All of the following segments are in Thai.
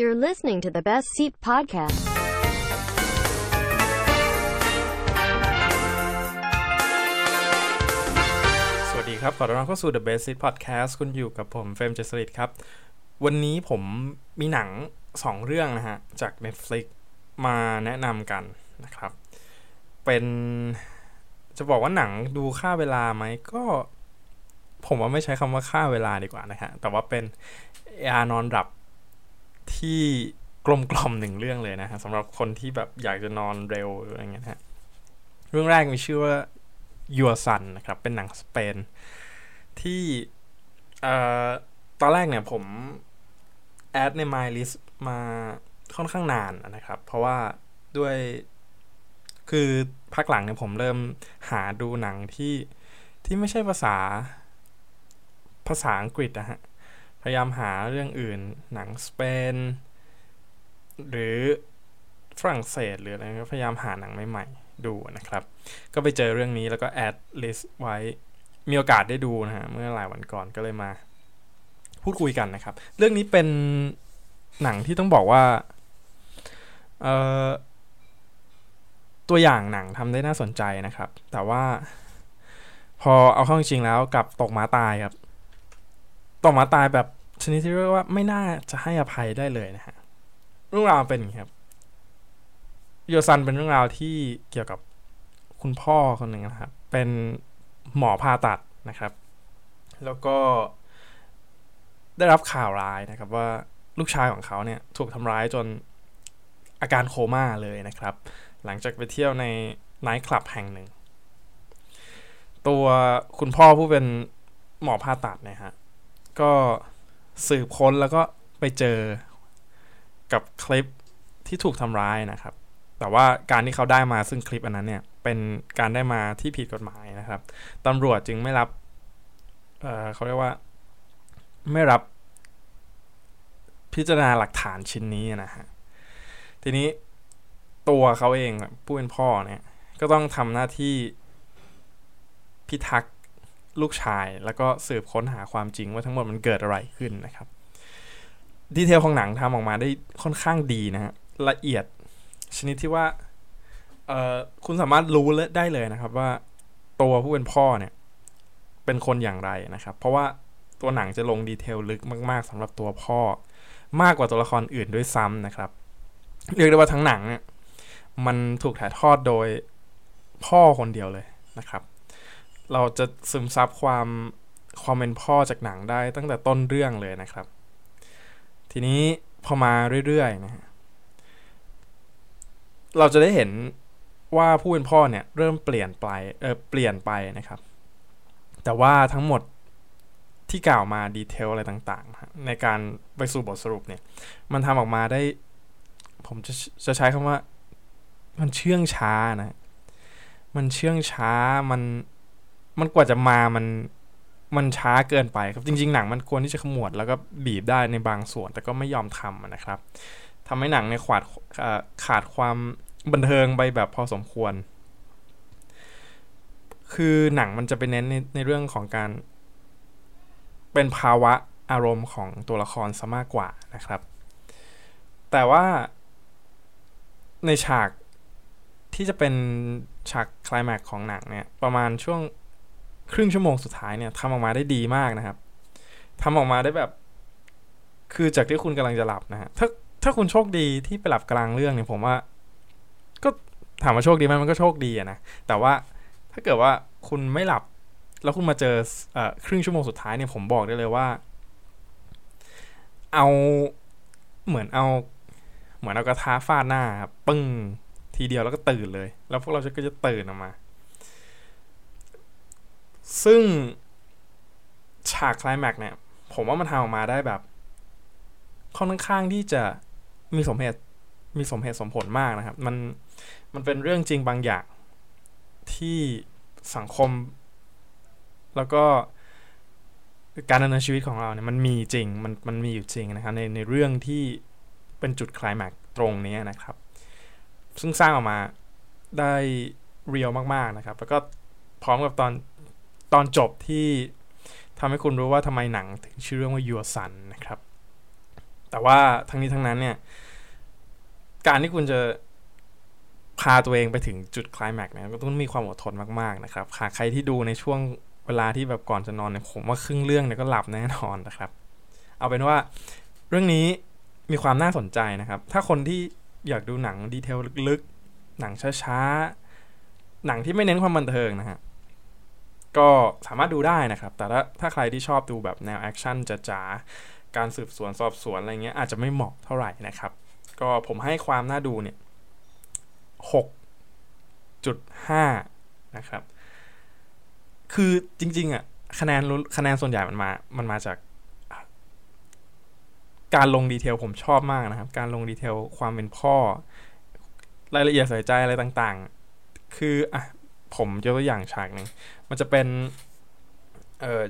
You're listening to the Best Seat Podcast. สวัสดีครับ ขอต้อนรับเข้าสู่ The Basic Podcast คุณอยู่กับผมเฟรมเจสริตครับ วันนี้ผมมีหนัง 2 เรื่องนะฮะ จาก Netflix มาแนะนำกันนะครับ เป็นจะบอกว่าหนังดูค่าเวลาไหมก็ ผมว่าไม่ใช้คำว่าค่าเวลาดีกว่านะฮะ แต่ว่าเป็นยานอนหลับ ที่กลมกล่อมหนึ่งเรื่องเลยนะฮะสำหรับคนที่แบบอยากจะนอนเร็วอะไรเงี้ยฮะเรื่องแรกมีชื่อว่า Your Son นะครับ เป็นหนังสเปน ที่เอ่อตอนแรกเนี่ยผมแอดใน My List มาค่อนข้างนานนะครับ เพราะว่าด้วยคือพักหลังเนี่ยผมเริ่มหาดูหนังที่ที่ไม่ใช่ภาษาภาษาอังกฤษนะฮะ พยายามหาเรื่องอื่นหนังสเปน หรือฝรั่งเศสหรืออะไรก็พยายามหาหนังใหม่ๆดูนะครับ ก็ไปเจอเรื่องนี้แล้วก็ add list ไว้มีโอกาสได้ดูนะฮะเมื่อหลายวันก่อนก็เลยมา พูดคุยกันนะครับ เรื่องนี้เป็นหนังที่ต้องบอกว่าเอ่อตัวอย่างหนังทำได้น่าสนใจนะครับ แต่ว่า พอเอาเข้าจริงแล้วกับตกหมาตายครับ ตกหมาตายแบบ ชนิดที่เรียกว่าไม่น่าจะให้อภัยได้เลยนะฮะเรื่องราวเป็นอย่างนี้ครับโยซันเป็นเรื่องราวที่เกี่ยวกับคุณพ่อคนหนึ่งนะครับ เป็นหมอผ่าตัดนะครับ แล้วก็ได้รับข่าวร้ายนะครับว่าลูกชายของเขาเนี่ยถูกทำร้ายจนอาการโคม่าเลยนะครับ หลังจากไปเที่ยวในไนท์คลับแห่งหนึ่ง ตัวคุณพ่อผู้เป็นหมอผ่าตัดนี่ยฮะก็ สืบค้นแล้วก็ไปเจอกับคลิปที่ถูกทำร้ายนะครับ แต่ว่าการที่เขาได้มาซึ่งคลิปอันนั้นเนี่ย เป็นการได้มาที่ผิดกฎหมายนะครับตำรวจจึงไม่รับเเขาเรียกว่าไม่รับพิจารณาหลักฐานชิ้นนี้นะฮะ ทีนี้ตัวเขาเองผู้เป็นพ่อเนี่ย ก็ต้องทำหน้าที่พิทักษ์ ลูกชาย แล้วก็สืบค้นหาความจริงว่าทั้งหมดมันเกิดอะไรขึ้นนะครับดีเทลของหนังทำออกมาได้ค่อนข้างดีนะฮะละเอียดชนิดที่ว่าเอ่อคุณสามารถรู้เลได้เลยนะครับ ว่าตัวผู้เป็นพ่อเนี่ย เป็นคนอย่างไรนะครับ เพราะว่าตัวหนังจะลงดีเทลลึกมาก ๆสำหรับตัวพ่อ มากกว่าตัวละครอื่นด้วยซ้ำนะครับ เรียกได้ว่าทั้งหนังเนี่ยมันถูกถ่ายทอดโดยพ่อคนเดียวเลยนะครับ เราจะซึมซับความความเป็นพ่อจากหนังได้ตั้งแต่ต้นเรื่องเลยนะครับ ทีนี้พอมาเรื่อยๆนะฮะเราจะได้เห็นว่าผู้เป็นพ่อเนี่ยเริ่มเปลี่ยนไปเออเปลี่ยนไปนะครับ แต่ว่าทั้งหมดที่กล่าวมาดีเทลอะไรต่างๆนะฮะในการไปสู่บทสรุปเนี่ย มันทำออกมาได้ ผมจะจะใช้คำว่า มันเชื่องช้านะ มันเชื่องช้ามัน มันกว่าจะมามันมันช้าเกินไปครับจริง ๆ หนังมันควรที่จะขมวดแล้วก็บีบได้ในบางส่วน แต่ก็ไม่ยอมทำนะครับทำให้หนังในขาดขาดความบันเทิงไปแบบพอสมควร คือหนังมันจะไปเน้นในในเรื่องของการ เป็นภาวะอารมณ์ของตัวละครซะมากกว่านะครับ แต่ว่าในฉากที่จะเป็นฉากคลายแม็กของหนังเนี่ยประมาณช่วง ครึ่งชั่วโมงสุดท้ายเนี่ยทำออกมาได้ดีมากนะครับทำออกมาได้แบบ คือจากที่คุณกำลังจะหลับนะฮะถ้าถ้าคุณโชคดีที่ไปหลับกลางเรื่องเนี่ยผมว่า ก็ถามว่าโชคดีไหมมันก็โชคดีอะนะแต่ว่าถ้าเกิดว่าคุณไม่หลับ แล้วคุณมาเจอเอ่อครึ่งชั่วโมงสุดท้ายเนี่ยผมบอกได้เลยว่า เอาเหมือนเอา เหมือนเอากระทะฟาดหน้าปึ้งทีเดียวแล้วก็ตื่นเลย แล้วพวกเราก็จะตื่นออกมา ซึ่งฉากคลายแม็กเนี่ย ผมว่ามันทำออกมาได้แบบ ค่อนข้างที่จะมีสมเหตุมีสมเหตุสมผลมากนะครับ มันมันเป็นเรื่องจริงบางอย่างที่สังคม แล้วก็การดำเนินชีวิตของเราเนี่ยมันมีจริงมันมันมีอยู่จริงนะครับในในเรื่องที่เป็นจุดคลายแม็กตรงนี้นะครับ ซึ่งสร้างออกมาได้เรียลมากๆนะครับ แล้วก็พร้อมกับตอน ตอนจบที่ทำให้คุณรู้ว่าทำไมหนังถึงชื่อเรื่องว่า Your Son นะครับแต่แต่ว่าทั้งนี้ทั้งนั้นเนี่ย การที่คุณจะพาตัวเองไปถึงจุดคลายแม็กซ์เนี่ยก็ต้องมีความอดทนมากๆนะครับหากใครที่ดูในช่วงเวลาที่แบบก่อนจะนอนเนี่ยผมว่าครึ่งเรื่องเนี่ยก็หลับแน่นอนนะครับ เอาเป็นว่าเรื่องนี้มีความน่าสนใจนะครับ ถ้าคนที่อยากดูหนัง detail ลึกๆ หนังช้าๆ หนังที่ไม่เน้นความบันเทิงนะฮะ ก็สามารถดูได้นะครับ แต่ถ้าถ้าใครที่ชอบดูแบบแนวแอคชั่นจ๋าๆการสืบสวนสอบสวนอะไรเงี้ยอาจจะไม่เหมาะเท่าไหร่นะครับ ก็ผมให้ความน่าดูเนี่ยหกจุดห้านะครับ คือจริงๆอะคะแนนคะแนนส่วนใหญ่มันมามันมาจากการลงดีเทลผมชอบมากนะครับ การลงดีเทลความเป็นพ่อ รายละเอียดใส่ใจอะไรต่างๆ คืออะ ผมยกตัวอย่างฉากหนึ่งมันจะเป็นเอ่อ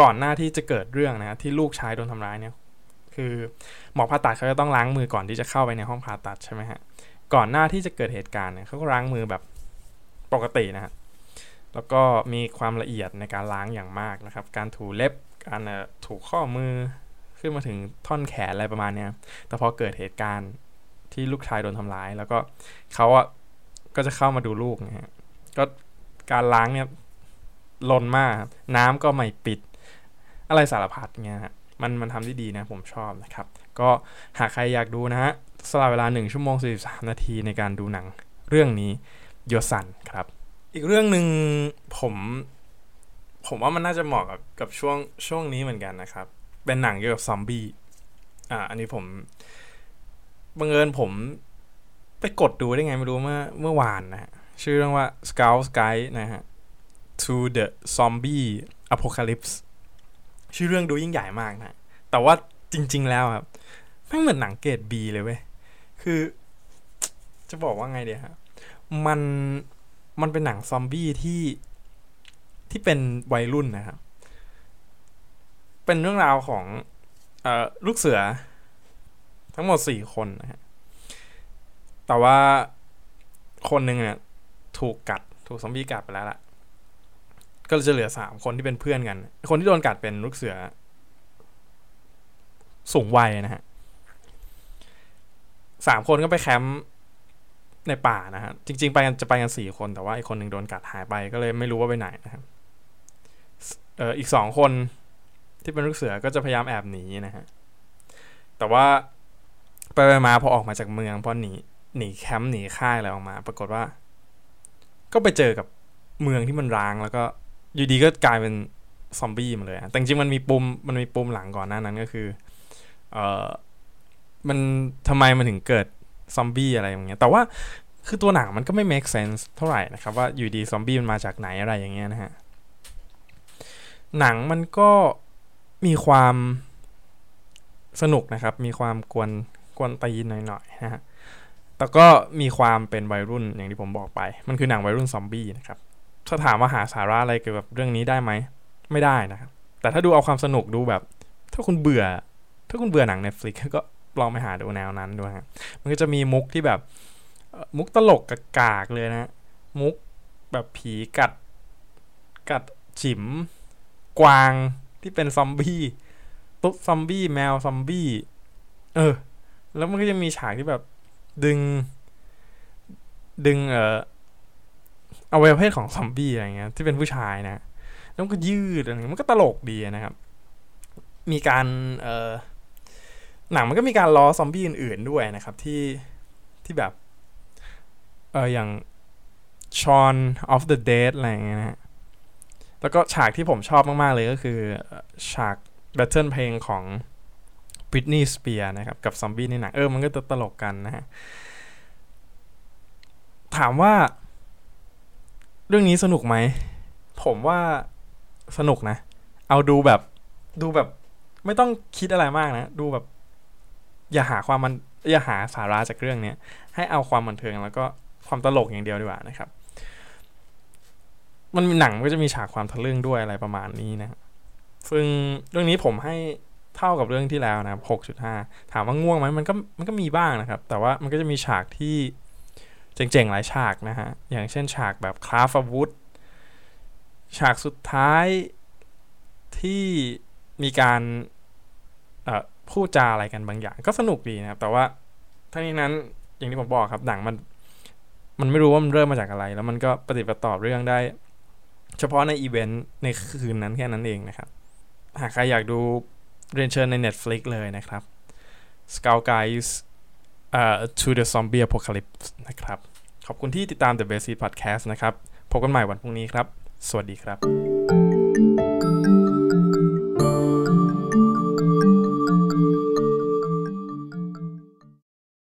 ก่อนหน้าที่จะเกิดเรื่องนะที่ลูกชายโดนทำร้ายเนี่ยคือหมอผ่าตัดเขาจะต้องล้างมือก่อนที่จะเข้าไปในห้องผ่าตัดใช่ไหมฮะก่อนหน้าที่จะเกิดเหตุการณ์เนี่ยเขาก็ล้างมือแบบปกตินะฮะแล้วก็มีความละเอียดในการล้างอย่างมากนะครับ การถูเล็บการถูข้อมือขึ้นมาถึงท่อนแขนอะไรประมาณเนี้แต่พอเกิดเหตุการณ์ที่ลูกชายโดนทำร้าย แล้วก็เขาอะก็จะเข้ามาดูลูกนะฮะ ก็การล้างเนี่ยลนมากน้ำก็ไม่ปิด อะไรสารพัดเงี้ยฮะมันมันทำได้ดีนะผมชอบนะครับ ก็หากใครอยากดูนะฮะสละเวลา 1 ชั่วโมง 43 นาทีในการดูหนังเรื่องนี้โยสันครับ อีกเรื่องหนึ่งผมผมว่ามันน่าจะเหมาะกับกับช่วงช่วงนี้เหมือนกันนะครับ เป็นหนังเกี่ยวกับซอมบี้อ่าอันนี้ผมบังเอิญผมไปกดดูได้ไงไม่รู้เมื่อเมื่อวานนะ ชื่อเรื่องว่า Scout Guide นะฮะ to the Zombie Apocalypse ชื่อเรื่องดูยิ่งใหญ่มากนะ แต่ว่าจริง ๆ แล้วครับไม่เหมือนหนังเกรด B เลยเว้ย คือ จะบอกว่าไงเดียฮะ มัน มันเป็นหนังซอมบี้ที่ ที่เป็นวัยรุ่นนะครับ เป็นเรื่องราวของอลูกเสือ ทั้งหมดสี่คนนะฮะ แต่ว่าคนหนึ่งเนี่ย ถูกกัด ถูกซอมบี้กัดไปแล้วล่ะ ก็จะเหลือสามคนที่เป็นเพื่อนกัน คนที่โดนกัดเป็นลูกเสือ สูงวัยนะฮะสามคนก็ไปแคมป์ในป่านะฮะ จริง ๆ ไปกันจะไปกันสี่คนแต่ว่าอีกคนหนึ่งโดนกัดหายไปก็เลยไม่รู้ว่าไปไหนนะครับเอออีกสองคนที่เป็นลูกเสือก็จะพยายามแอบหนีนะฮะ แต่ว่าไปไปมาพอออกมาจากเมืองพอหนีหนีแคมป์หนีค่ายอะไรออกมา ปรากฏว่า ก็ไปเจอกับเมืองที่มันร้างแล้วก็อยู่ดีก็กลายเป็นซอมบี้มาเลยแต่จริงมันมีปุ่มมันมีปุ่มหลังก่อนหน้านั้นก็คือ เออมันทำไมมันถึงเกิดซอมบี้อะไรอย่างเงี้ย แต่ว่าคือตัวหนังมันก็ไม่ make sense เท่าไหร่นะครับว่าอยู่ดีซอมบี้มันมาจากไหนอะไรอย่างเงี้ยนะฮะ หนังมันก็มีความสนุกนะครับ มีความกวนกวนตีนหน่อยๆนะฮะ แต่ก็มีความเป็นวัยรุ่นอย่างที่ผมบอกไป มันคือหนังวัยรุ่นซอมบี้นะครับ ถ้าถามว่าหาสาระอะไรเกี่ยวกับเรื่องนี้ได้ไหม ไม่ได้นะครับ แต่ถ้าดูเอาความสนุกดูแบบ ถ้าคุณเบื่อ ถ้าคุณเบื่อหนัง Netflix ก็ลองไปหาดูแนวนั้นดูฮะ มันก็จะมีมุกที่แบบมุกตลกกากเลยนะ มุกแบบผีกัด กัดจิ๋มกวางที่เป็นซอมบี้ ตุ๊กซอมบี้แมวซอมบี้ เออ แล้วมันก็จะมีฉากที่แบบ ดึง ดึงเอ่อเอาไว้เพศของซอมบี้อะไรเงี้ยที่เป็นผู้ชายนะแล้วมันก็ยืดอะไรเงี้ยมันก็ตลกดีนะครับ มีการเอ่อหนังมันก็มีการล้อซอมบี้อื่น ๆด้วยนะครับ ที่ที่แบบเอออย่าง Shaun of the Dead อะไรเงี้ยนะแล้วก็ฉากที่ผมชอบมาก ๆ เลยก็คือ ฉาก battle เพลงของ Britney Spears นะครับ กับซอมบี้ในหนังเออมันก็จะตลกกันนะฮะ ถามว่า เรื่องนี้สนุกไหม ผมว่าสนุกนะ เอาดูแบบดูแบบ ไม่ต้องคิดอะไรมากนะ ดูแบบ อย่าหาความมันอย่าหาสาระจากเรื่องนี้ให้เอาความบันเทิงแล้วก็ความตลกอย่างเดียวดีกว่านะครับ มันมีหนังก็จะมีฉากความทะลึ่งด้วยอะไรประมาณนี้นะ ซึ่งเรื่องนี้ผมให้ เท่ากับเรื่องที่แล้วนะครับหกจุดห้าถามว่าง่วงไหมมันก็มันก็มีบ้างนะครับ แต่ว่ามันก็จะมีฉากที่เจ๋งๆ หลายฉากนะฮะ อย่างเช่นฉากแบบคราฟอาวุธ ฉากสุดท้ายที่มีการพูดจาอะไรกันบางอย่าง ก็สนุกดีนะครับ แต่ว่าทั้งนี้นั้นอย่างที่ผมบอกครับหนังมันมันไม่รู้ว่ามันเริ่มมาจากอะไร แล้วมันก็ปฏิบัติต่อเรื่องได้ เฉพาะในอีเวนต์ในคืนนั้นแค่นั้นเองนะครับ หากใครอยากดู เรียนเชิญใน Netflix เลยนะครับ Skull Guys uh, to the Zombie Apocalypse นะครับ ขอบคุณที่ติดตาม The Basic Podcast นะครับ พบกันใหม่วันพรุ่งนี้ครับ สวัสดีครับ